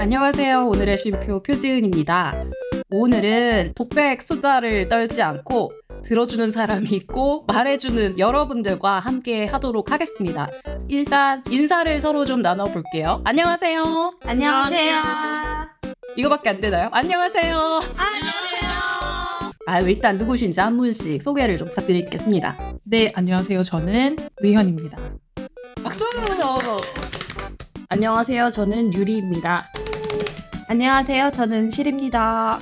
안녕하세요. 오늘의 쉼표 표지은입니다. 오늘은 독백 수다를 떨지 않고 들어주는 사람이 있고 말해주는 여러분들과 함께 하도록 하겠습니다. 일단 인사를 서로 좀 나눠볼게요. 안녕하세요. 안녕하세요. 이거밖에 안 되나요? 안녕하세요. 안녕하세요. 아, 일단 누구신지 한 분씩 소개를 좀 부탁드리겠습니다. 네, 안녕하세요. 저는 의현입니다. 박수! 안녕하세요. 저는 유리입니다. 안녕하세요. 저는 실입니다.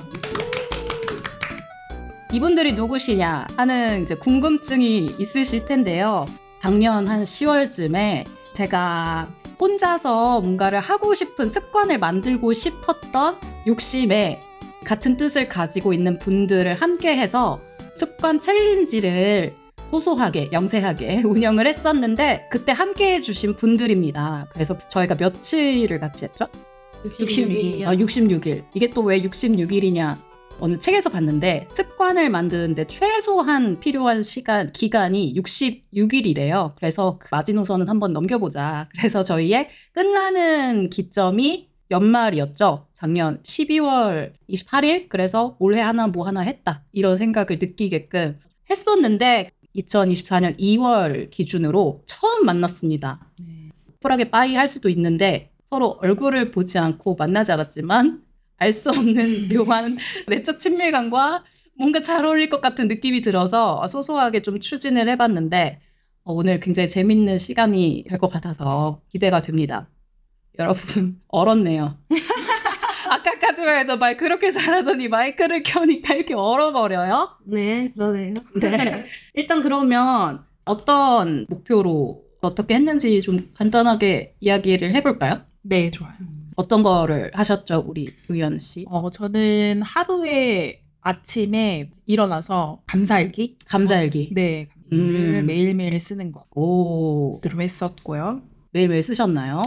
이분들이 누구시냐 하는 이제 궁금증이 있으실 텐데요. 작년 한 10월쯤에 제가 혼자서 뭔가를 하고 싶은 습관을 만들고 싶었던 욕심에 같은 뜻을 가지고 있는 분들을 함께 해서 습관 챌린지를 소소하게, 영세하게 운영을 했었는데 그때 함께 해주신 분들입니다. 그래서 저희가 며칠을 같이 했죠? 66일. 아, 66일. 이게 또 왜 66일이냐? 어느 책에서 봤는데 습관을 만드는데 최소한 필요한 시간 기간이 66일이래요. 그래서 그 마지노선은 한번 넘겨보자. 그래서 저희의 끝나는 기점이 연말이었죠. 작년 12월 28일. 그래서 올해 하나 뭐 하나 했다. 이런 생각을 느끼게끔 했었는데 2024년 2월 기준으로 처음 만났습니다. 네. 쿨하게 빠이 할 수도 있는데 서로 얼굴을 보지 않고 만나지 않았지만 알 수 없는 묘한 내적 친밀감과 뭔가 잘 어울릴 것 같은 느낌이 들어서 소소하게 좀 추진을 해봤는데 어, 오늘 굉장히 재밌는 시간이 될 것 같아서 기대가 됩니다. 여러분 얼었네요. 아까까지만 해도 말 그렇게 잘하더니 마이크를 켜니까 이렇게 얼어버려요. 네, 그러네요. 네. 일단 그러면 어떤 목표로 어떻게 했는지 좀 간단하게 이야기를 해볼까요? 네, 좋아요. 어떤 거를 하셨죠, 우리 의연 씨? 어, 저는 하루에 아침에 일어나서 감사일기? 감사일기. 네, 음. 매일매일 쓰는 거. 오, 들어 했었고요. 매일매일 쓰셨나요?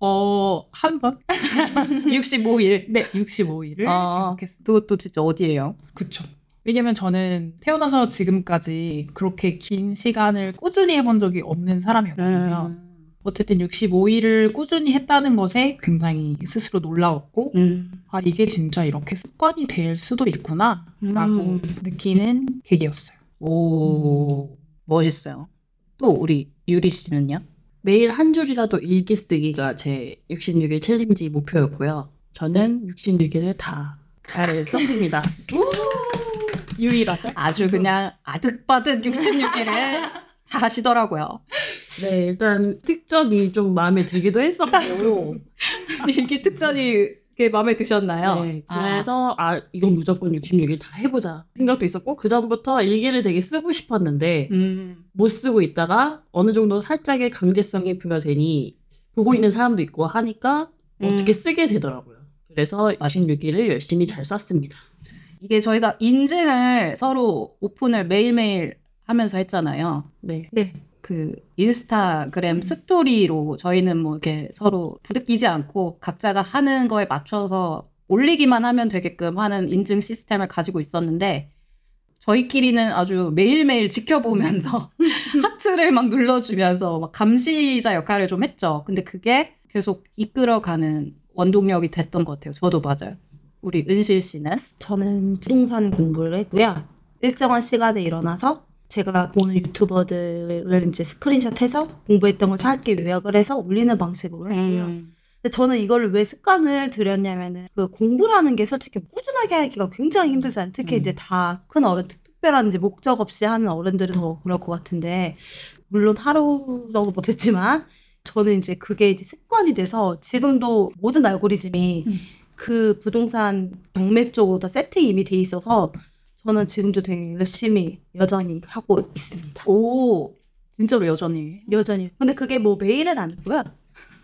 어, 한 번? 65일. 네, 65일을 아. 계속했어요. 그것도 진짜 어디예요? 그쵸. 왜냐면 저는 태어나서 지금까지 그렇게 긴 시간을 꾸준히 해본 적이 없는 사람이었거든요. 음. 어쨌든 65일을 꾸준히 했다는 것에 굉장히 스스로 놀라웠고, 음. 아, 이게 진짜 이렇게 습관이 될 수도 있구나, 라고 음. 느끼는 계기였어요. 오, 멋있어요. 또 우리 유리 씨는요? 매일 한 줄이라도 일기 쓰기가 제 66일 챌린지 목표였고요. 저는 66일을 다 잘 썼습니다. 유일하죠? 아주 그냥 아득바득 66일을 다 하시더라고요. 네, 일단 특전이 좀 마음에 들기도 했었고, 일기 특전이 게 마음에 드셨나요? 네, 그래서 아 이건 무조건 66일 다 해보자 생각도 있었고 그 전부터 일기를 되게 쓰고 싶었는데 음. 못 쓰고 있다가 어느 정도 살짝의 강제성이 부여되니 보고 있는 사람도 있고 하니까 음. 어떻게 쓰게 되더라고요. 그래서 66일을 열심히 잘 썼습니다. 이게 저희가 인증을 서로 오픈을 매일매일 하면서 했잖아요. 네. 네. 그 인스타그램 스토리로 저희는 뭐 이렇게 서로 부대끼지 않고 각자가 하는 거에 맞춰서 올리기만 하면 되게끔 하는 인증 시스템을 가지고 있었는데 저희끼리는 아주 매일매일 지켜보면서 하트를 막 눌러주면서 막 감시자 역할을 좀 했죠. 근데 그게 계속 이끌어가는 원동력이 됐던 것 같아요. 저도 맞아요. 우리 은실 씨는 저는 부동산 공부를 했고요. 일정한 시간에 일어나서 제가 보는 유튜버들을 이제 스크린샷해서 공부했던 걸 짧게 요약을 해서 올리는 방식으로 했고요. 음. 근데 저는 이거를 왜 습관을 들였냐면은 그 공부라는 게 솔직히 꾸준하게 하기가 굉장히 힘들잖아요. 특히 음. 이제 다 큰 어른, 특- 특별한 이제 목적 없이 하는 어른들은 더 그럴 것 같은데 물론 하루 정도 못했지만 저는 이제 그게 이제 습관이 돼서 지금도 모든 알고리즘이 음. 그 부동산 경매 쪽으로 다 세팅이 이미 돼 있어서 저는 지금도 되게 열심히 여전히 하고 있습니다. 오 진짜로 여전히 여전히. 근데 그게 뭐 매일은 아니고요.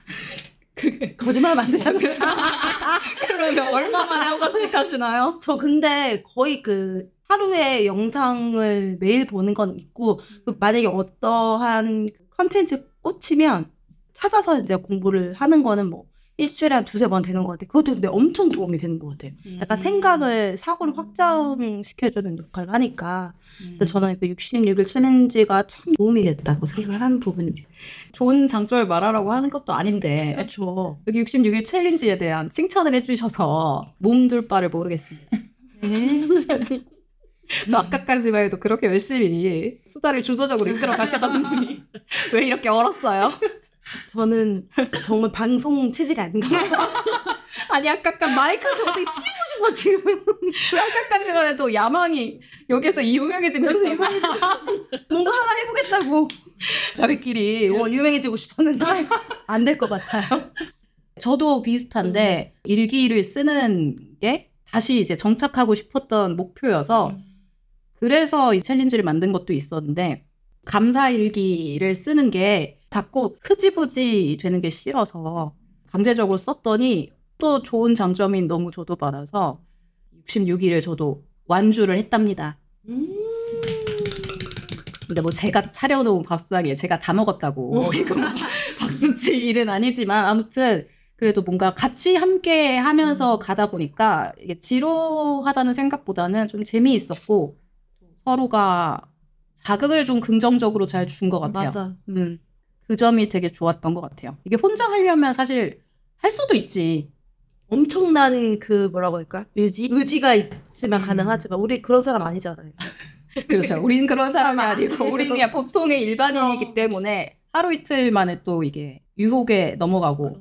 거짓말 만드셨어요. 그러면 얼마 만에 한 번씩 하시나요? 저 근데 거의 그 하루에 영상을 매일 보는 건 있고 그 만약에 어떠한 컨텐츠 꽂히면 찾아서 이제 공부를 하는 거는 뭐 일주일에 한 두세 번 되는 것 같아요. 그것도 근데 엄청 도움이 되는 것 같아요. 약간 생각을, 사고를 확장시켜주는 역할을 하니까. 근데 저는 그 66일 챌린지가 참 도움이 됐다고 생각을 하는 부분이지. 좋은 장점을 말하라고 하는 것도 아닌데 그렇죠. 여기 66일 챌린지에 대한 칭찬을 해주셔서 몸둘 바를 모르겠습니다. 너 아까까지만 해도 그렇게 열심히 수다를 주도적으로 이끌어 가시던 분이 왜 이렇게 얼었어요? 저는 정말 방송 체질이 아닌가. 아니 아까까지 마이크를 저렇게 치우고 싶어, 지금. 아까까지만 해도 야망이 여기서 이유명해지고 싶다고 뭔가 하나 해보겠다고. 저희끼리 어, 유명해지고 싶었는데 안 될 것 같아요. 저도 비슷한데 일기를 쓰는 게 다시 이제 정착하고 싶었던 목표여서 그래서 이 챌린지를 만든 것도 있었는데 감사 일기를 쓰는 게 자꾸 흐지부지 되는 게 싫어서 강제적으로 썼더니 또 좋은 장점이 너무 저도 많아서 66일을 저도 완주를 했답니다. 근데 뭐 제가 차려놓은 밥상에 제가 다 먹었다고 이거 뭐 박수칠 일은 아니지만 아무튼 그래도 뭔가 같이 함께 하면서 가다 보니까 이게 지루하다는 생각보다는 좀 재미있었고 서로가 자극을 좀 긍정적으로 잘 준 것 같아요. 맞아. 음, 그 점이 되게 좋았던 것 같아요. 이게 혼자 하려면 사실 할 수도 있지. 엄청난 그 뭐라고 할까? 의지? 의지가 있으면 음. 가능하지만 우리 그런 사람 아니잖아요. 그렇죠. 우린 그런 사람이 아니고 아니에요. 우리는 그냥 보통의 일반인이기 때문에 하루 이틀 만에 또 이게 유혹에 넘어가고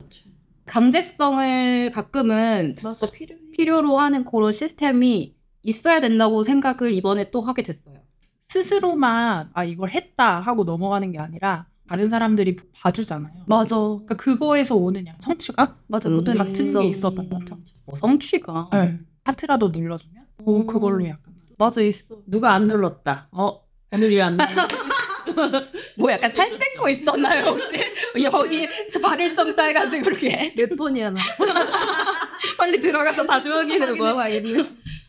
강제성을 가끔은 맞아 필요해. 필요로 하는 그런 시스템이 있어야 된다고 생각을 이번에 또 하게 됐어요. 스스로만 아 이걸 했다 하고 넘어가는 게 아니라 다른 사람들이 봐주잖아요. 맞아. 그러니까 그거에서 오는 그냥 성취감 맞아. 음, 그것도 같은. 게 있었던 것 같아요. 뭐 성취가 네. 하트라도 눌러주면 오, 그걸로 약간 맞아 있어. 누가 안 눌렀다. 어 오늘 이 안 눌렀다. 뭐 약간 살색고 있었나요 혹시? 여기 발일점 짜가지고 그렇게 몇 번이야 나. 빨리 들어가서 다시 확인해 봐.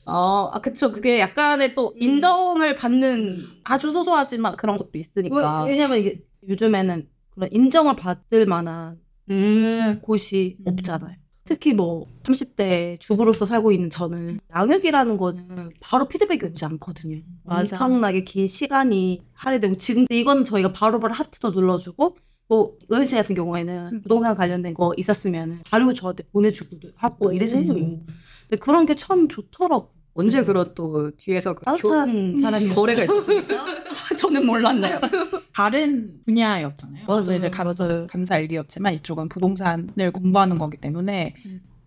어, 아 그쵸. 그게 약간의 또 인정을 받는 아주 소소하지만 그런 것도 있으니까. 왜, 왜냐면 이게 요즘에는 그런 인정을 받을 만한 음, 곳이 음. 없잖아요. 특히 뭐 30대 주부로서 살고 있는 저는 양육이라는 거는 바로 피드백이 오지 않거든요. 맞아. 엄청나게 긴 시간이 할애되고 지금 이거는 저희가 바로바로 하트도 눌러주고 뭐 은씨 같은 경우에는 부동산 관련된 거 있었으면 바로 저한테 보내주기도 하고 이랬어요. 음. 근데 그런 게 참 좋더라고. 언제 그런 또 뒤에서 그 교, 따뜻한 사람이 거래가 있었습니까? 저는 몰랐네요. 다른 분야였잖아요. 맞아요. 저도 이제 감, 맞아요. 감사 일기였지만 이쪽은 부동산을 공부하는 거기 때문에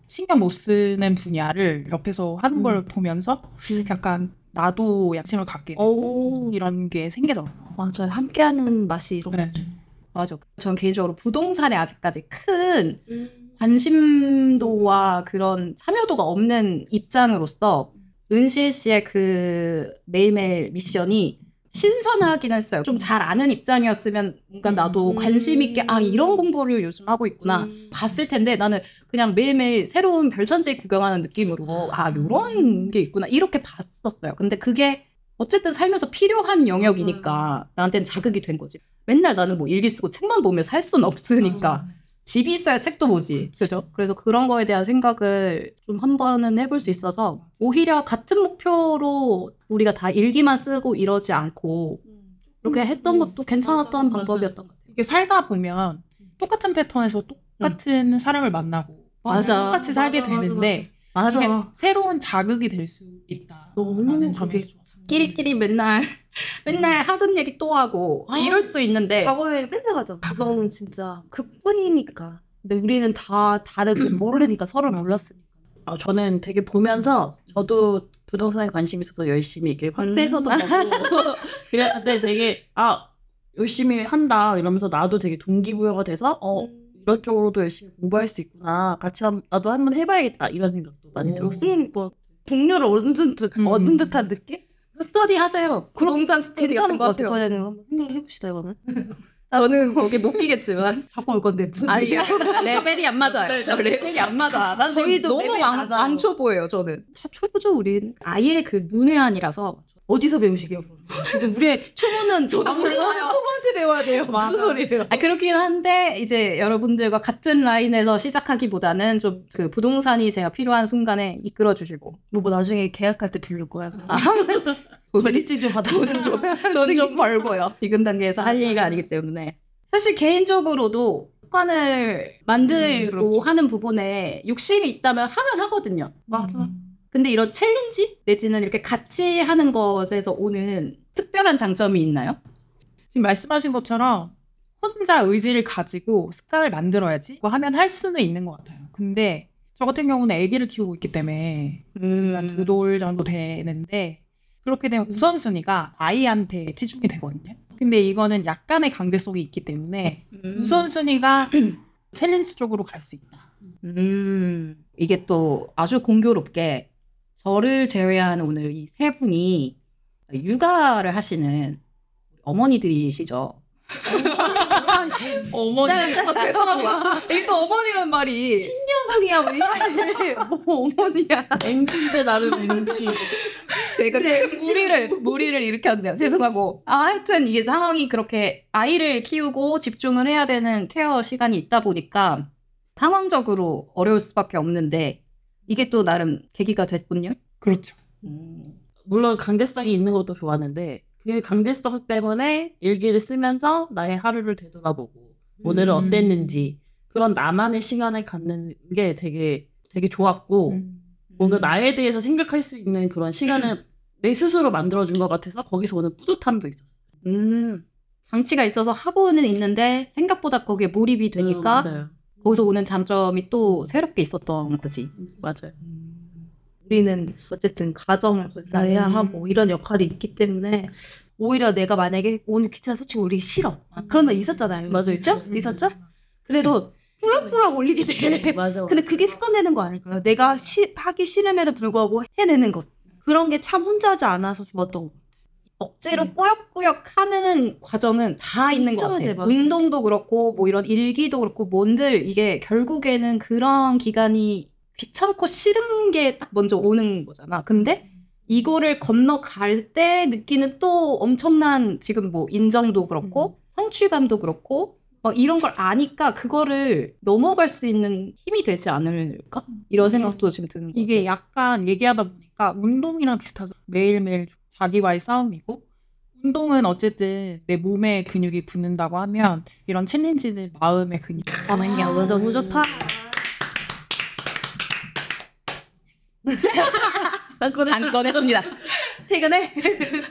신경 못 쓰는 분야를 옆에서 하는 걸 보면서 약간 나도 양심을 갖게 되고 이런 게 생기더라고요. 맞아요. 함께하는 맛이 이런 네. 맞아. 전 개인적으로 부동산에 아직까지 큰 관심도와 그런 참여도가 없는 입장으로서 은실 씨의 그 매일매일 미션이 신선하긴 했어요. 좀 잘 아는 입장이었으면 뭔가 나도 음. 관심 있게 아 이런 공부를 요즘 하고 있구나 음. 봤을 텐데 나는 그냥 매일매일 새로운 별천지 구경하는 느낌으로 아 요런 게 있구나 이렇게 봤었어요. 근데 그게 어쨌든 살면서 필요한 영역이니까 나한테는 자극이 된 거지. 맨날 나는 뭐 일기 쓰고 책만 보면 살 수는 없으니까 집이 있어야 책도 보지. 그죠? 그래서 그런 거에 대한 생각을 좀 한 번은 해볼 수 있어서 오히려 같은 목표로 우리가 다 일기만 쓰고 이러지 않고 이렇게 했던 것도 괜찮았던 맞아, 방법이었던 것 같아요. 이게 살다 보면 똑같은 패턴에서 똑같은 사람을 만나고 맞아. 똑같이 살게 맞아, 맞아, 되는데 맞아. 이게 새로운 자극이 될 수 있다. 너무 좋았어요. 끼리끼리 맨날 맨날 하던 얘기 또 하고 아. 이럴 수 있는데 과거에 맨날 가잖아. 그거는 진짜 그뿐이니까. 근데 우리는 다 다르게 모르니까 서로 몰랐으니까. 아, 저는 되게 보면서 저도 부동산에 관심 있어서 열심히 이렇게 확대해서도 보고 그랬는데 되게 아 열심히 한다 이러면서 나도 되게 동기부여가 돼서 어 이런 쪽으로도 열심히 공부할 수 있구나 같이 한, 나도 한번 해봐야겠다 이런 생각도 많이 오. 들었어요. 무슨 뭐 동료를 얻은 듯 음. 얻은 듯한 느낌? 스터디 하세요. 부동산 스터디 괜찮은 같은 것거 같아요. 저희는 한번 생각해 봅시다 이거는. 저는 거기 못 끼겠지만 자꾸 올 건데 무슨 아 이게 레벨이 안 맞아요. 저 레벨이 안 맞아. 난 저희도 너무 레벨이 왕, 낮아요. 왕초보예요. 저는 다 초보죠 우린. 아예 그 문외한이라서 어디서 배우시게요? 우리의 초보는 저도 몰라요. 초보한테 배워야 돼요. 무슨 소리예요? 아, 그렇긴 한데 이제 여러분들과 같은 라인에서 시작하기보다는 좀 그 부동산이 제가 필요한 순간에 이끌어 주시고 뭐, 뭐 나중에 계약할 때 부를 거야. 아, 권리증 좀 받아. 돈 좀. 돈 좀 벌고요. 지금 단계에서 할 얘기가 아니기 때문에 사실 개인적으로도 습관을 만들고 음, 그렇죠. 하는 부분에 욕심이 있다면 하면 하거든요. 맞아. 근데 이런 챌린지 내지는 이렇게 같이 하는 것에서 오는 특별한 장점이 있나요? 지금 말씀하신 것처럼 혼자 의지를 가지고 습관을 만들어야지 하면 할 수는 있는 것 같아요. 근데 저 같은 경우는 아기를 키우고 있기 때문에 지금 음. 두돌 정도 되는데 그렇게 되면 우선순위가 아이한테 치중이 되거든요. 근데 이거는 약간의 강제성이 있기 때문에 우선순위가 챌린지 쪽으로 갈 수 있다. 음, 이게 또 아주 공교롭게 저를 제외한 오늘 이 세 분이 육아를 하시는 어머니들이시죠. 어머니 죄송합니다. 이게 또 어머니란 말이 신녀석이야 왜? 뭐 어머니야. 앵기인데 나름 앵지. 제가 큰 무리를 무리를 일으켰네요. 죄송하고. 아, 하여튼 이게 상황이 그렇게 아이를 키우고 집중을 해야 되는 케어 시간이 있다 보니까 상황적으로 어려울 수밖에 없는데 이게 또 나름 계기가 됐군요. 그렇죠. 물론 강제성이 있는 것도 좋았는데 그 강제성 때문에 일기를 쓰면서 나의 하루를 되돌아보고 오늘은 음. 어땠는지 그런 나만의 시간을 갖는 게 되게 되게 좋았고 음. 뭔가 나에 대해서 생각할 수 있는 그런 시간을 내 스스로 만들어준 것 같아서 거기서 오는 뿌듯함도 있었어. 음, 장치가 있어서 하고는 있는데 생각보다 거기에 몰입이 되니까 맞아요. 거기서 오는 장점이 또 새롭게 있었던 거지. 맞아요. 우리는 어쨌든 가정을 건사해야 음. 하고 이런 역할이 있기 때문에 오히려 내가 만약에 오늘 귀찮아 솔직히 우리 싫어 그런 날 있었잖아요. 맞아요. 있죠? 있었죠? 그래도 꾸역꾸역 올리게 돼. 맞아. 근데 그게 습관되는 거 아닐까요? 내가 시, 하기 싫음에도 불구하고 해내는 것. 그런 게 참 혼자 하지 않아서 좋았던 것 같아요. 억지로 꾸역꾸역 하는 과정은 다 있는 것 있어야 같아요. 돼, 맞아. 운동도 그렇고 뭐 이런 일기도 그렇고 뭔들 이게 결국에는 그런 기간이 귀찮고 싫은 게 딱 먼저 오는 거잖아. 근데 이거를 건너갈 때 느끼는 또 엄청난 지금 뭐 인정도 그렇고 성취감도 그렇고 막 이런 걸 아니까 그거를 넘어갈 수 있는 힘이 되지 않을까? 이런 생각도 지금 드는 거 이게 약간 얘기하다 보니까 운동이랑 비슷하죠. 매일매일 자기와의 싸움이고 운동은 어쨌든 내 몸에 근육이 붙는다고 하면 이런 챌린지는 마음의 근육. 아, 야, 너 너무 좋다. 안 꺼냈습니다. 퇴근해.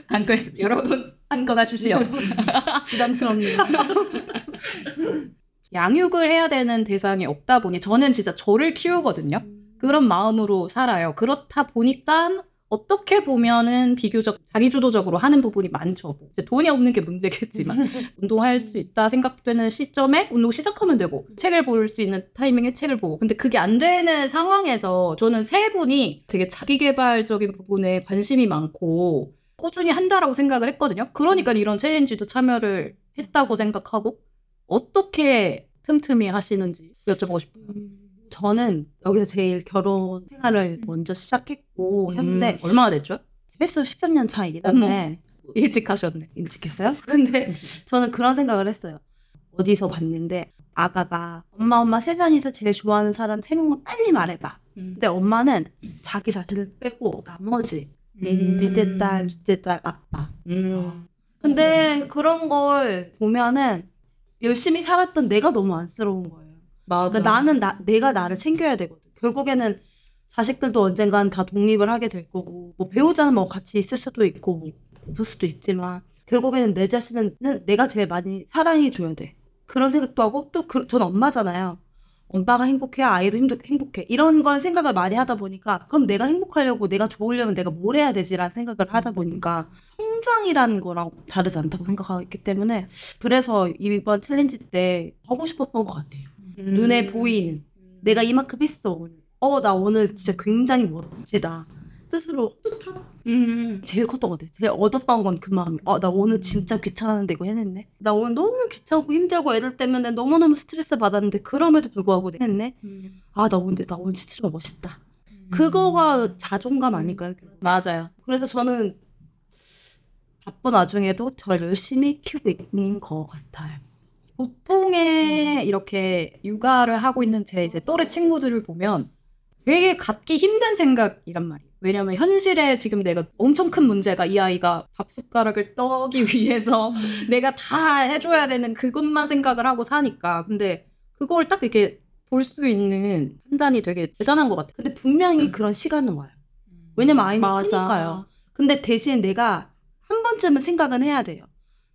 안 꺼냈습니다. 여러분 안 꺼내십시오. 부담스럽네요. 양육을 해야 되는 대상이 없다 보니 저는 진짜 저를 키우거든요. 그런 마음으로 살아요. 그렇다 보니까 어떻게 보면은 비교적 자기주도적으로 하는 부분이 많죠. 뭐 이제 돈이 없는 게 문제겠지만 운동할 수 있다 생각되는 시점에 운동 시작하면 되고 책을 볼 수 있는 타이밍에 책을 보고 근데 그게 안 되는 상황에서 저는 세 분이 되게 자기개발적인 부분에 관심이 많고 꾸준히 한다라고 생각을 했거든요. 그러니까 이런 챌린지도 참여를 했다고 생각하고 어떻게 틈틈이 하시는지 여쭤보고 싶어요. 저는 여기서 제일 결혼 생활을 먼저 시작했고 현재 음, 얼마나 됐죠? 횟수 13년 차이긴. 한데 일찍 하셨네. 일찍 했어요? 근데 저는 그런 생각을 했어요. 어디서 봤는데 아가가 엄마 엄마 세상에서 제일 좋아하는 사람 세 명만 빨리 말해봐. 근데 엄마는 자기 자신을 빼고 나머지 음. 둘째 딸, 둘째 딸, 아빠. 음. 근데 그런 걸 보면은 열심히 살았던 내가 너무 안쓰러운 거예요. 맞아. 그러니까 나는 나, 내가 나를 챙겨야 되거든. 결국에는 자식들도 언젠간 다 독립을 하게 될 거고, 뭐 배우자는 뭐 같이 있을 수도 있고, 뭐 없을 수도 있지만, 결국에는 내 자신은 내가 제일 많이 사랑해 줘야 돼. 그런 생각도 하고, 또, 그, 전 엄마잖아요. 엄마가 행복해야 아이도 행복, 행복해. 이런 걸 생각을 많이 하다 보니까, 그럼 내가 행복하려고, 내가 좋으려면 내가 뭘 해야 되지라는 생각을 하다 보니까, 성장이라는 거랑 다르지 않다고 생각하기 때문에, 그래서 이번 challenge 때 하고 싶었던 것 같아요. 음. 눈에 보이는 내가 이만큼 했어 오늘. 어 나 오늘 진짜 굉장히 멋지다. 스스로 음. 제일 컸던 것 같아. 제일 얻었던 건 그 마음이. 어나 오늘 진짜 귀찮았는데 이거 해냈네. 나 오늘 너무 귀찮고 힘들고 애들 때문에 너무 너무 스트레스 받았는데 그럼에도 불구하고 했네. 아나 오늘 나 오늘 진짜 좀 멋있다. 그거가 자존감 아닐까요? 맞아요. 그래서 저는 바쁜 와중에도 저를 열심히 키우고 있는 것 같아요. 보통의 이렇게 육아를 하고 있는 제 이제 또래 친구들을 보면 되게 갖기 힘든 생각이란 말이에요. 왜냐면 현실에 지금 내가 엄청 큰 문제가 이 아이가 밥 숟가락을 떠기 위해서 내가 다 해줘야 되는 그것만 생각을 하고 사니까. 근데 그걸 딱 이렇게 볼 수 있는 판단이 되게 대단한 것 같아요. 근데 분명히 그런 시간은 와요. 왜냐면 아이는 크니까요. 근데 대신 내가 한 번쯤은 생각은 해야 돼요.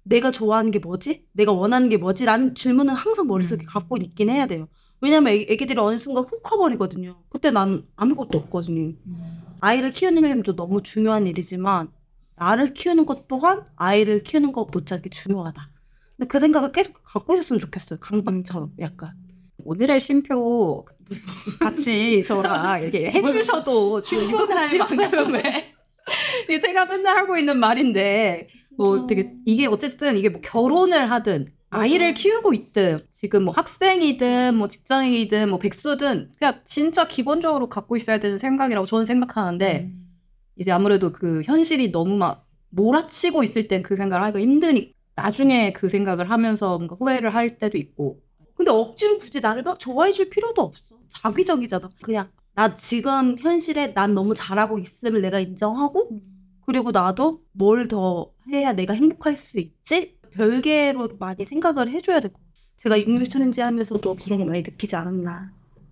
내가 좋아하는 게 뭐지? 내가 원하는 게 뭐지? 라는 질문은 항상 머릿속에 음. 갖고 있긴 해야 돼요. 왜냐면 애, 애기들이 어느 순간 훅 커버리거든요. 그때 난 아무것도 없거든요. 아이를 키우는 일도 너무 중요한 일이지만 나를 키우는 것 또한 아이를 키우는 것 못지않게 중요하다. 근데 그 생각을 계속 갖고 있었으면 좋겠어요. 강박처럼 약간. 오늘의 쉼표 같이 저랑 이렇게 해주셔도 충분할 만큼의 이게 제가 맨날 하고 있는 말인데 뭐 되게 이게 어쨌든 이게 뭐 결혼을 하든 아이를 키우고 있든 지금 뭐 학생이든 뭐 직장인이든 뭐 백수든 그냥 진짜 기본적으로 갖고 있어야 되는 생각이라고 저는 생각하는데 이제 아무래도 그 현실이 너무 막 몰아치고 있을 땐 그 생각을 하기가 힘드니 나중에 그 생각을 하면서 뭔가 후회를 할 때도 있고. 근데 억지로 굳이 나를 막 좋아해 줄 필요도 없어. 작위적이잖아. 그냥 나 지금 현실에 난 너무 잘하고 있음을 내가 인정하고 그리고 나도 뭘 더 해야 내가 행복할 수 있지? 별개로 많이 생각을 해줘야 되고 제가 육류 challenge 하면서도 그런 거 많이 느끼지 않았나.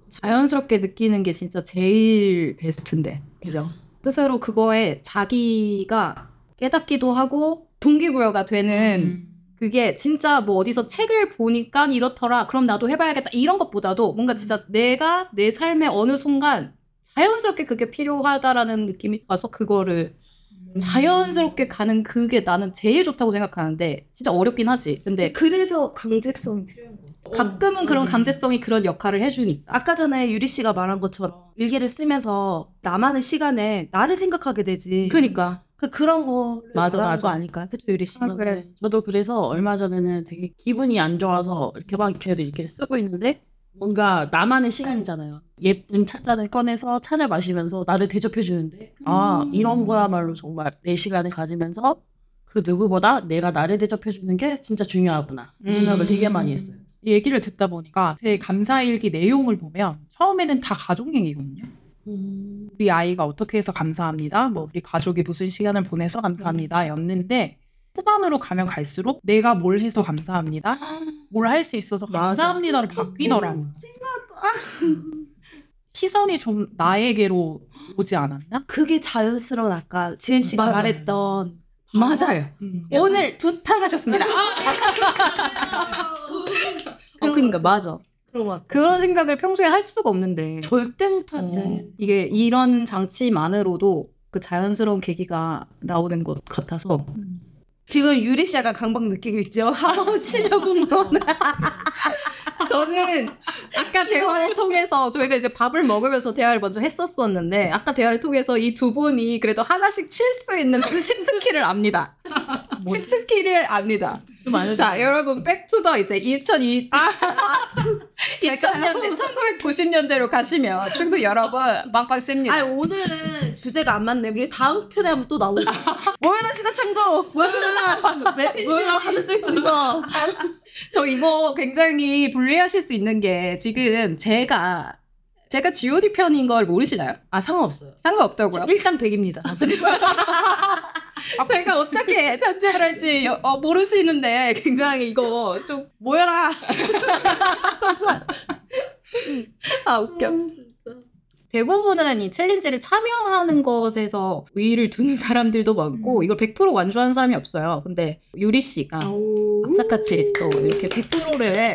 자연스럽게 느끼는 게 진짜 제일 베스트인데. 그죠? 스스로 그거에 자기가 깨닫기도 하고 동기부여가 되는 음. 그게 진짜 뭐 어디서 책을 보니까 이렇더라. 그럼 나도 해봐야겠다. 이런 것보다도 뭔가 진짜 내가 내 삶의 어느 순간 자연스럽게 그게 필요하다라는 느낌이 와서 그거를 자연스럽게 가는 그게 나는 제일 좋다고 생각하는데 진짜 어렵긴 하지. 근데 그래서 강제성이 필요한 거 가끔은 그런 음. 강제성이 그런 역할을 해주니까. 아까 전에 유리 씨가 말한 것처럼 일기를 쓰면서 나만의 시간에 나를 생각하게 되지. 그니까. 그 그런 거 맞아, 맞아. 거 아닐까요? 그쵸 유리 씨? 아, 그래. 저도 그래서 얼마 전에는 되게 기분이 안 좋아서 이렇게 막 이렇게 이렇게 쓰고 있는데 뭔가 나만의 시간이잖아요. 예쁜 찻잔을 꺼내서 차를 마시면서 나를 대접해 주는데 아 음. 이런 거야말로 정말 내 시간을 가지면서 그 누구보다 내가 나를 대접해 주는 게 진짜 중요하구나 이 생각을 음. 되게 많이 했어요. 이 얘기를 듣다 보니까 제 감사일기 내용을 보면 처음에는 다 가족 얘기거든요. 우리 아이가 어떻게 해서 감사합니다. 뭐 우리 가족이 무슨 시간을 보내서 감사합니다 였는데 후반으로 가면 갈수록 내가 뭘 해서 감사합니다. 뭘 할 수 있어서 감사합니다를 바뀌더라고. 시선이 좀 나에게로 오지 않았나? 그게 자연스러운 아까 지은 씨가 맞아요. 말했던 맞아요. 음. 오늘 두탕하셨습니다. 어, 그니까 맞아. 그런 생각을 평소에 할 수가 없는데 절대 못하지. 어, 이게 이런 장치만으로도 그 자연스러운 계기가 나오는 것 같아서 지금 유리 씨 약간 강박 느끼고 있죠? 아우 치려고 뭐. 저는 아까 대화를 통해서 저희가 이제 밥을 먹으면서 대화를 먼저 했었었는데 아까 대화를 통해서 이 두 분이 그래도 하나씩 칠 수 있는 치트키를 압니다. 치트키를 압니다. 자, 여러분 백투더 이제 2002 2000년대 1990년대로 가시면 충분히 여러분 빵빵 찝니다. 아니 오늘은 주제가 안 맞네. 우리 다음 편에 한번 또 나오자. 모여라 시사창조. 뭐야? 네, 뭐야? 하늘 수 있어. 저 이거 굉장히 불리하실 수 있는 게 지금 제가 제가 G.O.D 편인 걸 모르시나요? 아 상관없어요. 상관없다고요? 일단 100입니다. 제가 어떻게 편집을 할지 여- 어, 모르시는데 굉장히 이거 좀 모여라. 아, 웃겨. 대부분은 이 챌린지를 참여하는 것에서 의의를 두는 사람들도 많고 이걸 100% 완주하는 사람이 없어요. 근데 유리 씨가 악착같이 또 이렇게 100%를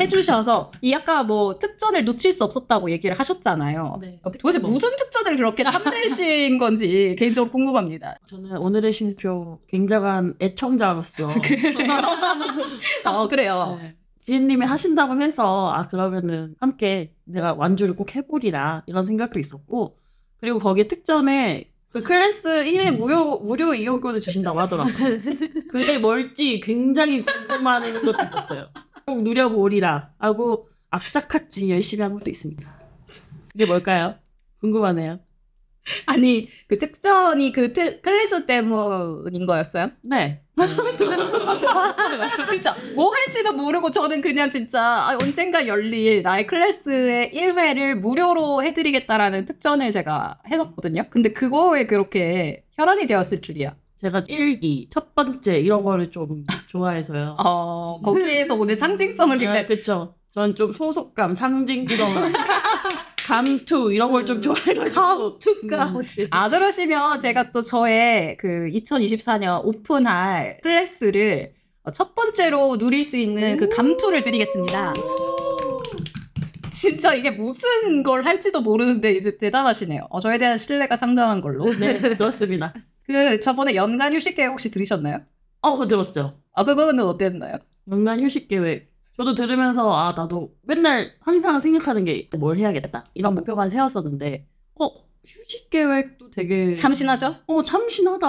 해주셔서 이 아까 뭐 특전을 놓칠 수 없었다고 얘기를 하셨잖아요. 네. 도대체 무슨 특전을 그렇게 탐내신 건지 개인적으로 궁금합니다. 저는 오늘의 쉼표 굉장한 애청자로서 어 그래요. 네. 지은님이 하신다고 해서 아 그러면은 함께 내가 완주를 꼭 해보리라 이런 생각도 있었고 그리고 거기에 특전에 그 클래스 1회 무료 무료 이용권을 주신다고 하더라고. 그게 뭘지 굉장히 궁금한 것도 있었어요. 꼭 누려보리라 하고 악착같이 열심히 한 것도 있습니다. 그게 뭘까요? 궁금하네요. 아니 그 특전이 그 트- 클래스 때문인 거였어요? 네. 진짜 뭐 할지도 모르고 저는 그냥 진짜 아, 언젠가 열릴 나의 클래스의 1회를 무료로 해드리겠다라는 특전을 제가 해봤거든요. 근데 그거에 그렇게 혈안이 되었을 줄이야. 제가 일기 첫 번째 이런 거를 좀 좋아해서요. 어 거기에서 오늘 상징성을 네, 굉장히 그쵸. 저는 좀 소속감, 상징성, 감투 이런 걸 좀 좋아해가지고. 가투가 아 그러시면 제가 또 저의 그 2024년 오픈할 클래스를 어, 첫 번째로 누릴 수 있는 그 감투를 드리겠습니다. 진짜 이게 무슨 걸 할지도 모르는데 이제 대단하시네요. 어, 저에 대한 신뢰가 상당한 걸로. 네, 그렇습니다. 그 저번에 연간 휴식 계획 혹시 들으셨나요? 어, 들었죠. 아 그거는 어땠나요? 연간 휴식 계획. 저도 들으면서 아 나도 맨날 항상 생각하는 게 뭘 해야겠다 이런 목표만 세웠었는데 어 휴식 계획도 되게 참신하죠? 어 참신하다.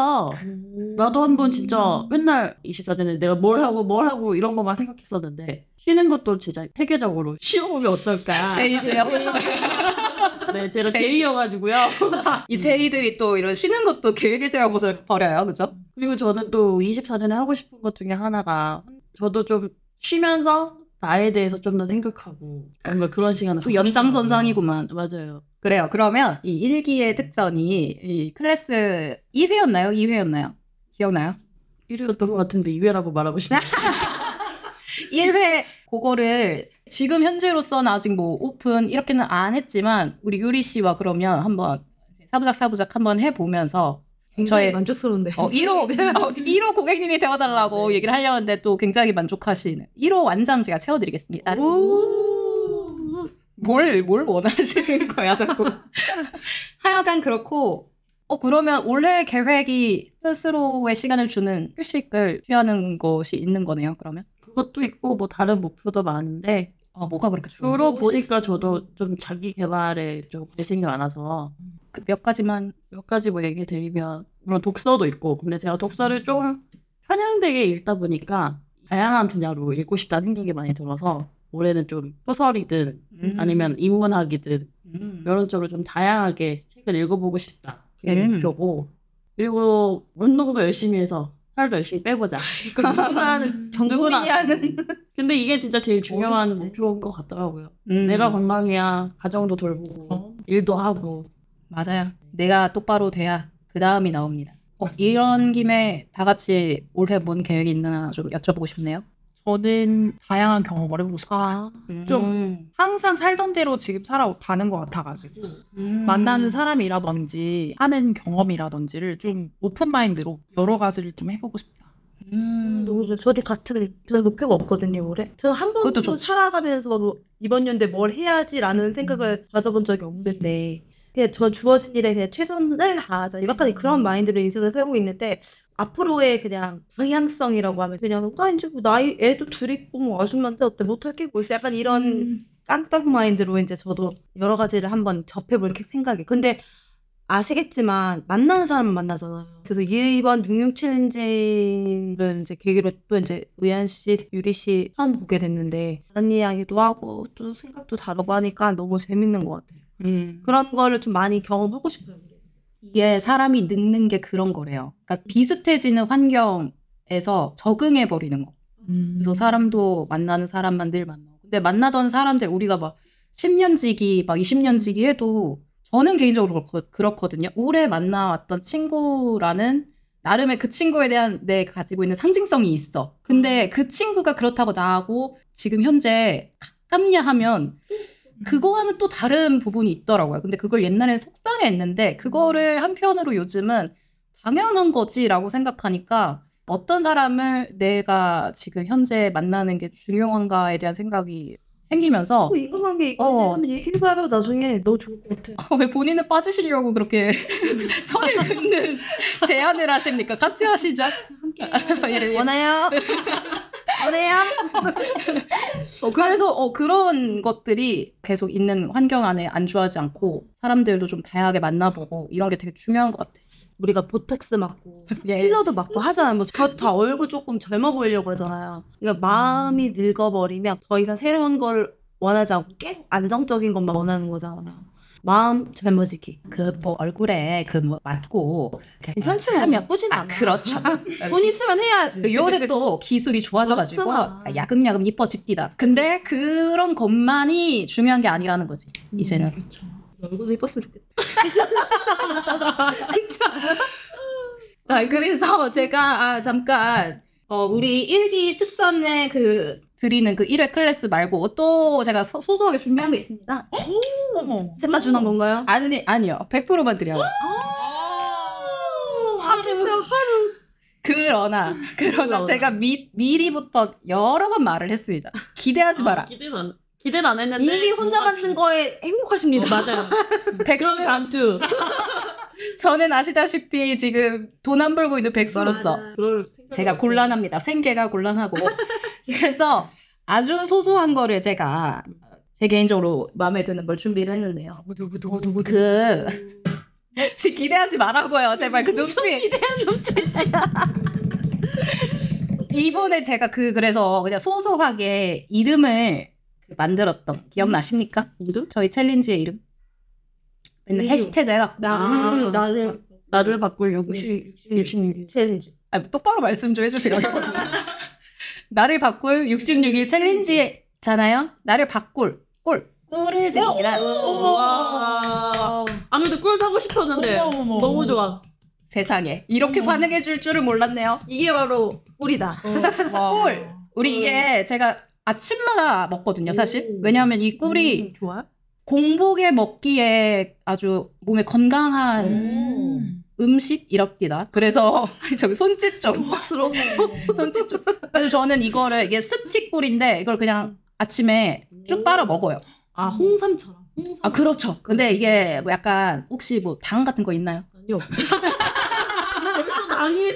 나도 한번 진짜 맨날 24년에 내가 뭘 하고 뭘 하고 이런 것만 생각했었는데 쉬는 것도 진짜 체계적으로 쉬어보면 어떨까. 제이세요. 네, 제가 제이. 제이여가지고요. 이 제이들이 또 이런 쉬는 것도 계획을 세워 버려요, 그죠? 그리고 저는 또 24년에 하고 싶은 것 중에 하나가 저도 좀 쉬면서 나에 대해서 좀 더 생각하고 뭔가 그런 시간을 또 갖고 연장선상이구만. 맞아요. 그래요. 그러면 이 일기의 특전이 이 클래스 1회였나요? 2회였나요? 기억나요? 1위였던 것 같은데 2위라고 말하고 싶네요. 1회 그거를 지금 현재로서는 아직 뭐 오픈 이렇게는 안 했지만 우리 유리 씨와 그러면 한번 사부작 사부작 한번 해보면서 저의- 만족스러운데. 어, 1호, 어, 1호 고객님이 되어달라고 얘기를 하려고 했는데 또 굉장히 만족하시는 1호 완장 제가 채워드리겠습니다. 오. 뭘, 뭘 원하시는 거야, 자꾸. 하여간 그렇고, 어, 그러면 올해 계획이 스스로의 시간을 주는 휴식을 취하는 것이 있는 거네요, 그러면? 그것도 있고 뭐 다른 목표도 많은데 어, 뭐가 그렇게? 주로 보니까 저도 좀 자기 개발에 좀 관심이 많아서 그몇 가지만. 몇 가지 뭐 얘기 드리면 물론 독서도 있고 근데 제가 독서를 좀 편향되게 읽다 보니까 다양한 분야로 읽고 싶다는 생각이 많이 들어서 올해는 좀 소설이든 음. 아니면 인문학이든 음. 이런 쪽으로 좀 다양하게 책을 읽어보고 싶다. 그게 음. 목표고 그리고 운동도 열심히 해서 살도 열심히 빼보자. 누구나 하는 정국민이 하는. 근데 이게 진짜 제일 중요한 어렵지. 목표인 것 같더라고요. 음. 내가 건강해야 가정도 돌보고 어. 일도 하고 맞아요. 내가 똑바로 돼야 그 다음이 나옵니다. 어, 이런 김에 다 같이 올해 뭔 계획이 있나 좀 여쭤보고 싶네요. 저는 다양한 경험을 해보고 싶어요. 아. 좀 항상 살던 대로 지금 살아가는 것 같아가지고 음. 만나는 사람이라든지 하는 경험이라든지를 좀 open mind로 여러 가지를 좀 해보고 싶다. 음. 너무 좋아요. 저도 같은 저는 목표가 없거든요 올해. 저는 한 그것도 번도 좋지. 살아가면서 뭐 이번 연도에 뭘 해야지라는 생각을 가져본 적이 없는데 그냥 저 주어진 일에 그냥 최선을 다하자. 약간 그런 마인드로 인생을 살고 있는데 앞으로의 그냥 방향성이라고 하면 그냥 나 이제 뭐 나이 애도 둘 있고 뭐 아줌마인데 어때 못할 게 뭐 있어. 약간 이런 깡딱 마인드로 이제 저도 여러 가지를 한번 접해볼 생각이. 근데 아시겠지만 만나는 사람은 만나잖아요. 그래서 이번 66 챌린지를 이제 계기로 또 이제 의한 씨, 유리 씨 처음 보게 됐는데 다른 이야기도 하고 또 생각도 다르고 하니까 너무 재밌는 것 같아요. 음. 그런 거를 좀 많이 경험하고 싶어요. 이게 사람이 늙는 게 그런 거래요. 그러니까 비슷해지는 환경에서 적응해 버리는 거. 그래서 사람도 만나는 사람만 늘 만나고. 근데 만나던 사람들 우리가 막 10년 지기, 막 20년 지기 해도 저는 개인적으로 그렇거, 그렇거 든요. 오래 만나왔던 친구라는 나름의 그 친구에 대한 내 가지고 있는 상징성이 있어. 근데 그 친구가 그렇다고 나하고 지금 현재 가깝냐 하면 그거와는 또 다른 부분이 있더라고요. 근데 그걸 옛날에 속상해했는데 그거를 한편으로 요즘은 당연한 거지라고 생각하니까 어떤 사람을 내가 지금 현재 만나는 게 중요한가에 대한 생각이 생기면서 어, 인간관계 이거 어. 한번 얘기해봐요. 나중에 너무 좋을 것 같아. 어, 왜 본인은 빠지시려고 그렇게 선을 긋는 제안을 하십니까? 같이 하시죠. 예, 예. 원해요. 원해요. 어, 그래서 어, 그런 것들이 계속 있는 환경 안에 안주하지 않고 사람들도 좀 다양하게 만나보고 이런 게 되게 중요한 것 같아. 우리가 보톡스 맞고 필러도 맞고 하잖아요. 뭐 그거 다 얼굴 조금 젊어 보이려고 하잖아요. 그러니까 마음이 늙어버리면 더 이상 새로운 걸 원하지 않고 계속 안정적인 것만 원하는 거잖아요. 마음 젊어지기. 그 뭐 얼굴에 그 뭐 맞고 괜찮지 뭐. 하면 나쁘진 아 않아. 그렇죠. 돈 있으면 해야지. 그 요새 또 기술이 좋아져가지고 맞잖아. 야금야금 이뻐집디다. 근데 그런 것만이 중요한 게 아니라는 거지. 이제는. 얼굴도 이뻤으면 좋겠다. 아, 그래서 제가 아, 잠깐 어, 우리 일기 특선에 그 드리는 그 1회 클래스 말고 또 제가 소, 소소하게 준비한 게 있습니다. 어머. 셋 다 주는 건가요? 아니 아니요 100%만 드려요. 하시면 그러나 그러나 제가 미, 미리부터 여러 번 말을 했습니다. 기대하지 마라. 기대는 안 기대는 안 했는데 이미 혼자 뭔가 만든 거에 행복하십니다. 맞아요. 백수 감투. 저는 아시다시피 지금 돈 안 벌고 있는 백수로서 그럴 제가 곤란합니다. 생계가 곤란하고. 그래서 아주 소소한 거를 제가 제 개인적으로 마음에 드는 걸 준비를 했는데요. 그 지 기대하지 말라고요. 제발 그 눈빛. 이번에 제가 그 그래서 그냥 소소하게 이름을 그 만들었던 기억나십니까? 이름? 저희 챌린지의 이름. 맨날. 해시태그 해갖고 나 아. 나를 나를 바꾸려고. 66 챌린지. 아, 똑바로 말씀 좀 해주세요. 나를 바꿀 66일 챌린지잖아요. 나를 바꿀 꿀 꿀을 드리라. 와. 아무래도 꿀 사고 싶었는데 어머, 어머, 너무 어머. 좋아. 세상에 이렇게 반응해 줄 줄은 몰랐네요. 이게 바로 꿀이다. 꿀. 우리 이게 제가 아침마다 먹거든요, 사실. 오. 왜냐하면 이 꿀이 음, 좋아. 공복에 먹기에 아주 몸에 건강한 음. 음식이랍니다. 그래서 저기 손짓 좀. 박스러워. 손짓 좀. 그래서 저는 이거를 이게 스틱 꿀인데 이걸 그냥 아침에 쭉 빨아 먹어요. 아 홍삼처럼. 아 그렇죠. 근데 이게 뭐 약간 혹시 뭐 당 같은 거 있나요? 아니요. 벌써 당이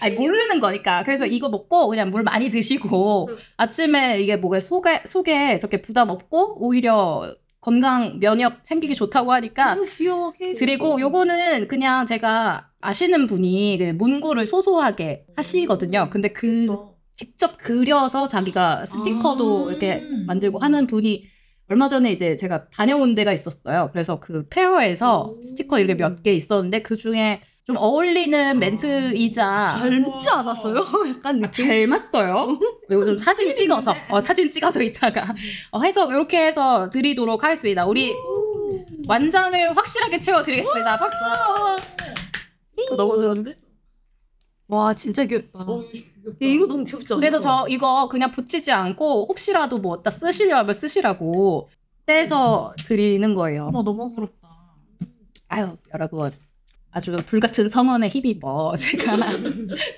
아니 모르는 거니까. 그래서 이거 먹고 그냥 물 많이 드시고 아침에 이게 목에 속에 속에 그렇게 부담 없고 오히려 건강 면역 챙기기 좋다고 하니까 너무 귀여워. 드리고 요거는 그냥 제가 아시는 분이 그 문구를 소소하게 하시거든요. 근데 그 직접 그려서 자기가 스티커도 아. 이렇게 만들고 하는 분이 얼마 전에 이제 제가 다녀온 데가 있었어요. 그래서 그 페어에서 음. 스티커 이렇게 몇 개 있었는데 그 중에 좀 어울리는 멘트이자 닮지 않았어요? 약간 느낌. 닮았어요. 요즘 사진 찍어서 어, 사진 찍어서 이따가 어, 해서 이렇게 해서 드리도록 하겠습니다. 우리 완장을 확실하게 채워드리겠습니다. 박수. 너무 좋은데? 와 진짜 귀엽다. 야, 이거 너무 귀엽지 않아? 그래서 저 이거 그냥 붙이지 않고 혹시라도 뭐 어디다 쓰시려면 쓰시라고 떼서 드리는 거예요. 어머 너무 부럽다. 아유 여러분 아주 불같은 성원에 힘입어 제가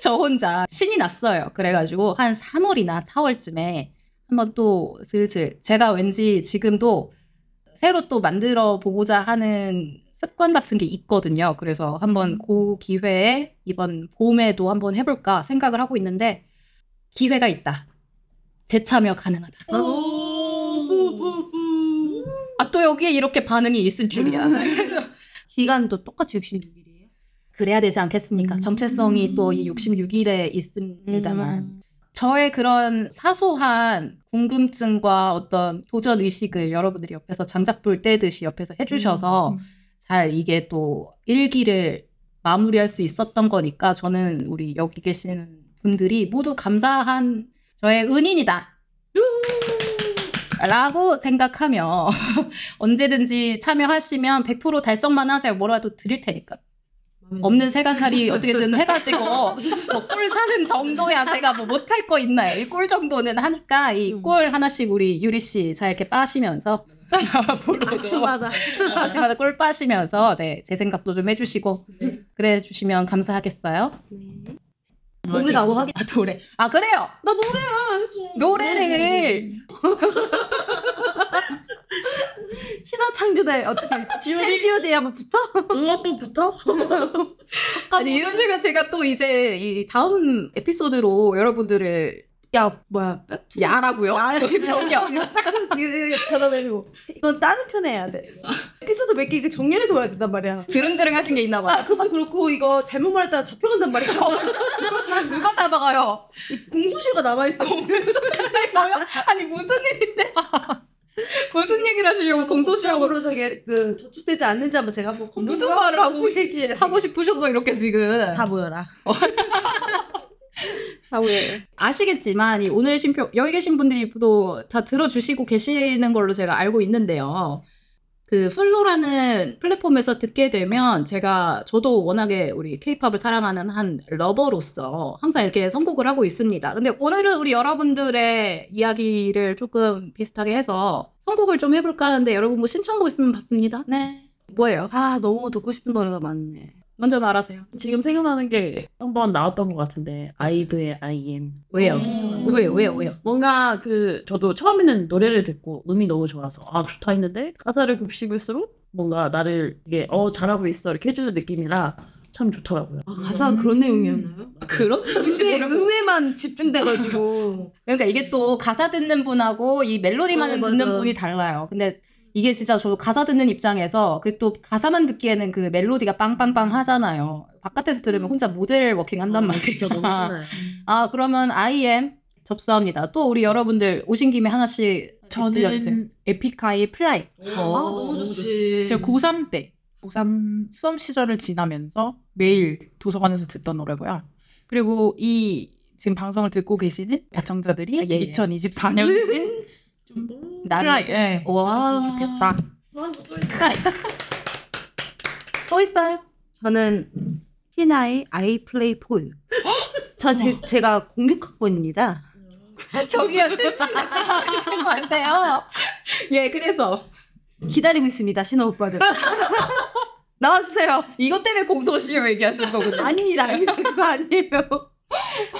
저 혼자 신이 났어요. 그래가지고 한 3월이나 4월쯤에 한번 또 슬슬 제가 왠지 지금도 새로 또 만들어 보고자 하는 습관 같은 게 있거든요. 그래서 한번 그 기회에 이번 봄에도 한번 해볼까 생각을 하고 있는데 기회가 있다. 재참여 가능하다. 아 또 여기에 이렇게 반응이 있을 줄이야. 그래서 기간도 똑같이 66일이에요. 그래야 되지 않겠습니까? 음. 정체성이 또 이 66일에 있습니다만. 음. 저의 그런 사소한 궁금증과 어떤 도전 의식을 여러분들이 옆에서 장작 불 떼듯이 옆에서 해주셔서 음. 잘 이게 또 일기를 마무리할 수 있었던 거니까 저는 우리 여기 계신 분들이 모두 감사한 저의 은인이다. 라고 생각하며 언제든지 참여하시면 100% 달성만 하세요. 뭐라도 드릴 테니까. 없는 세간살이 어떻게든 해가지고 뭐꿀 사는 정도야 제가 뭐 못할 거 있나요? 이 꿀 정도는 하니까 이 꿀 하나씩 우리 유리 씨 잘 이렇게 빠시면서 아침마다. 아침마다 꿀 빠시면서 네 제 생각도 좀 해주시고 그래 주시면 감사하겠어요. 노래 나고 하기. 아 노래 아 그래요 나 노래야 해줘. 노래를 신화 창조대 어떻게? 지오디 지오디 한번 붙어? 응원법부터? 아니 이러시면 제가 또 이제 이 다음 에피소드로 여러분들을 야 뭐야? 백- 야라고요? 야 저기요. 변화내고 이건 다른 편에 해야 돼. 에피소드 몇 개 정렬해서 와야 된단 말이야. 드릉드릉 하신 게 있나 아 봐요. 그것도 그렇고 이거 잘못 말했다가 잡혀간단 말이야. 누가 잡아가요? 공소시효가 남아 있어. 뭐요? 아니 무슨 일인데? 무슨 얘기를 하시려고 공소시효로 공소시효로 저게 그 저축되지 않는지 한번 제가 한번 검토 무슨 말을 하고 싶 하고 싶으셔서 이렇게 지금 다 모여라. 다. 아시겠지만 이 오늘 쉼표 여기 계신 분들이 또 다 들어주시고 계시는 걸로 제가 알고 있는데요. 그 플로라는 플랫폼에서 듣게 되면 제가 저도 워낙에 우리 케이팝을 사랑하는 한 lover로서 항상 이렇게 선곡을 하고 있습니다. 근데 오늘은 우리 여러분들의 이야기를 조금 비슷하게 해서 선곡을 좀 해볼까 하는데 여러분 뭐 신청곡 있으면 받습니다. 네. 뭐예요? 아 너무 듣고 싶은 노래가 많네. 먼저 말하세요. 지금 생각나는 게 한번 나왔던 것 같은데 아이브의 I.M. 왜요? 음. 왜요? 왜요? 왜요? 뭔가 그 저도 처음에는 노래를 듣고 음이 너무 좋아서 아 좋다 했는데 가사를 곱씹을수록 뭔가 나를 이게 어 잘하고 있어 이렇게 해주는 느낌이라 참 좋더라고요. 아, 가사가 그런 내용이었나요? 그런 음에, 음에만 집중돼가지고. 그러니까 이게 또 가사 듣는 분하고 이 멜로디만 어, 듣는 맞아. 분이 달라요. 근데 이게 진짜 저 가사 듣는 입장에서 그 또 가사만 듣기에는 그 멜로디가 빵빵빵 하잖아요. 바깥에서 들으면 혼자 모델 워킹 한단 말이에요. 진짜 너무. 아 그러면 I AM 접수합니다. 또 우리 여러분들 오신 김에 하나씩 들려주세요. 저는 에픽하이의 Fly. 아 너무 좋지. 제가 고3 때, 고3 수험 시절을 지나면서 매일 도서관에서 듣던 노래고요. 그리고 이 지금 방송을 듣고 계시는 애청자들이 아, 예, 예. 2024년에 나를 Fly, 예. 와 했으면 좋겠다. 또 있어요? 저는 신화의 I Pray 4 U. 저 제, 제가 06학번입니다. 저기요 실수자 좀 마세요. 예 그래서 기다리고 있습니다, 신화 오빠들. 나와주세요. 이것 때문에 공소시효 얘기하시는 거군요. 아닙니다, 아닙니다. 그거 아니에요.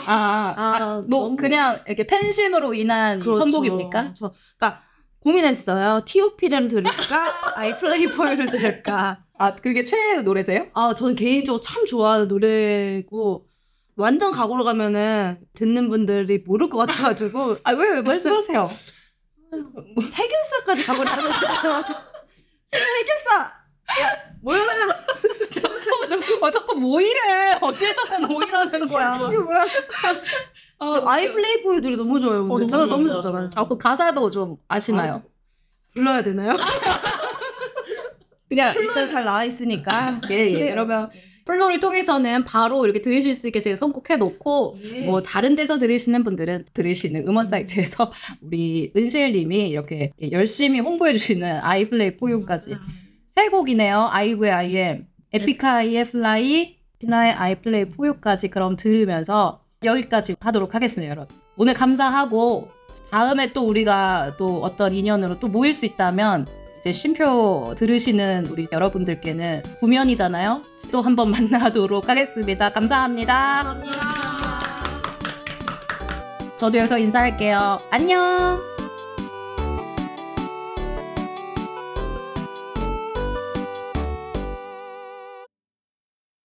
아, 아, 뭐 너무- 그냥 이렇게 팬심으로 인한 이 그렇죠. 선곡입니까? 저, 그러니까 고민했어요. T.O.P를 들을까? I Play For You를 들을까? 아 그게 최애 노래세요? 아, 저는 개인적으로 참 좋아하는 노래고 완전 각오로 가면은 듣는 분들이 모를 것 같아가지고 아왜 말씀하세요? 해결사까지 가고 나면 해결사 모여라 자꾸 어, 자꾸 뭐 이래? 어떻게 자꾸 뭐 이러는 거야? 뭐야 어, I Pray 4 U 노래 너무 좋아요 근데 어, 제가 너무. 좋잖아요 아, 그 가사도 좀 아시나요? 불러야 되나요? 그냥 플로에 잘 나와 있으니까 예, 예. 네. 그러면 플로를 통해서는 바로 이렇게 들으실 수 있게 제가 선곡해 놓고 뭐 다른 데서 들으시는 분들은 들으시는 음원 사이트에서 우리 은실 님이 이렇게 열심히 홍보해 주시는 I Pray 4 U까지 세 곡이네요. 아이브의 아이엠, 에픽하이의 플라이, 티나의 아이플레이 포유까지 그럼 들으면서 여기까지 하도록 하겠습니다, 여러분. 오늘 감사하고 다음에 또 우리가 또 어떤 인연으로 또 모일 수 있다면 이제 쉼표 들으시는 우리 여러분들께는 구면이잖아요. 또 한번 만나도록 하겠습니다. 감사합니다. 저도 여기서 인사할게요. 안녕.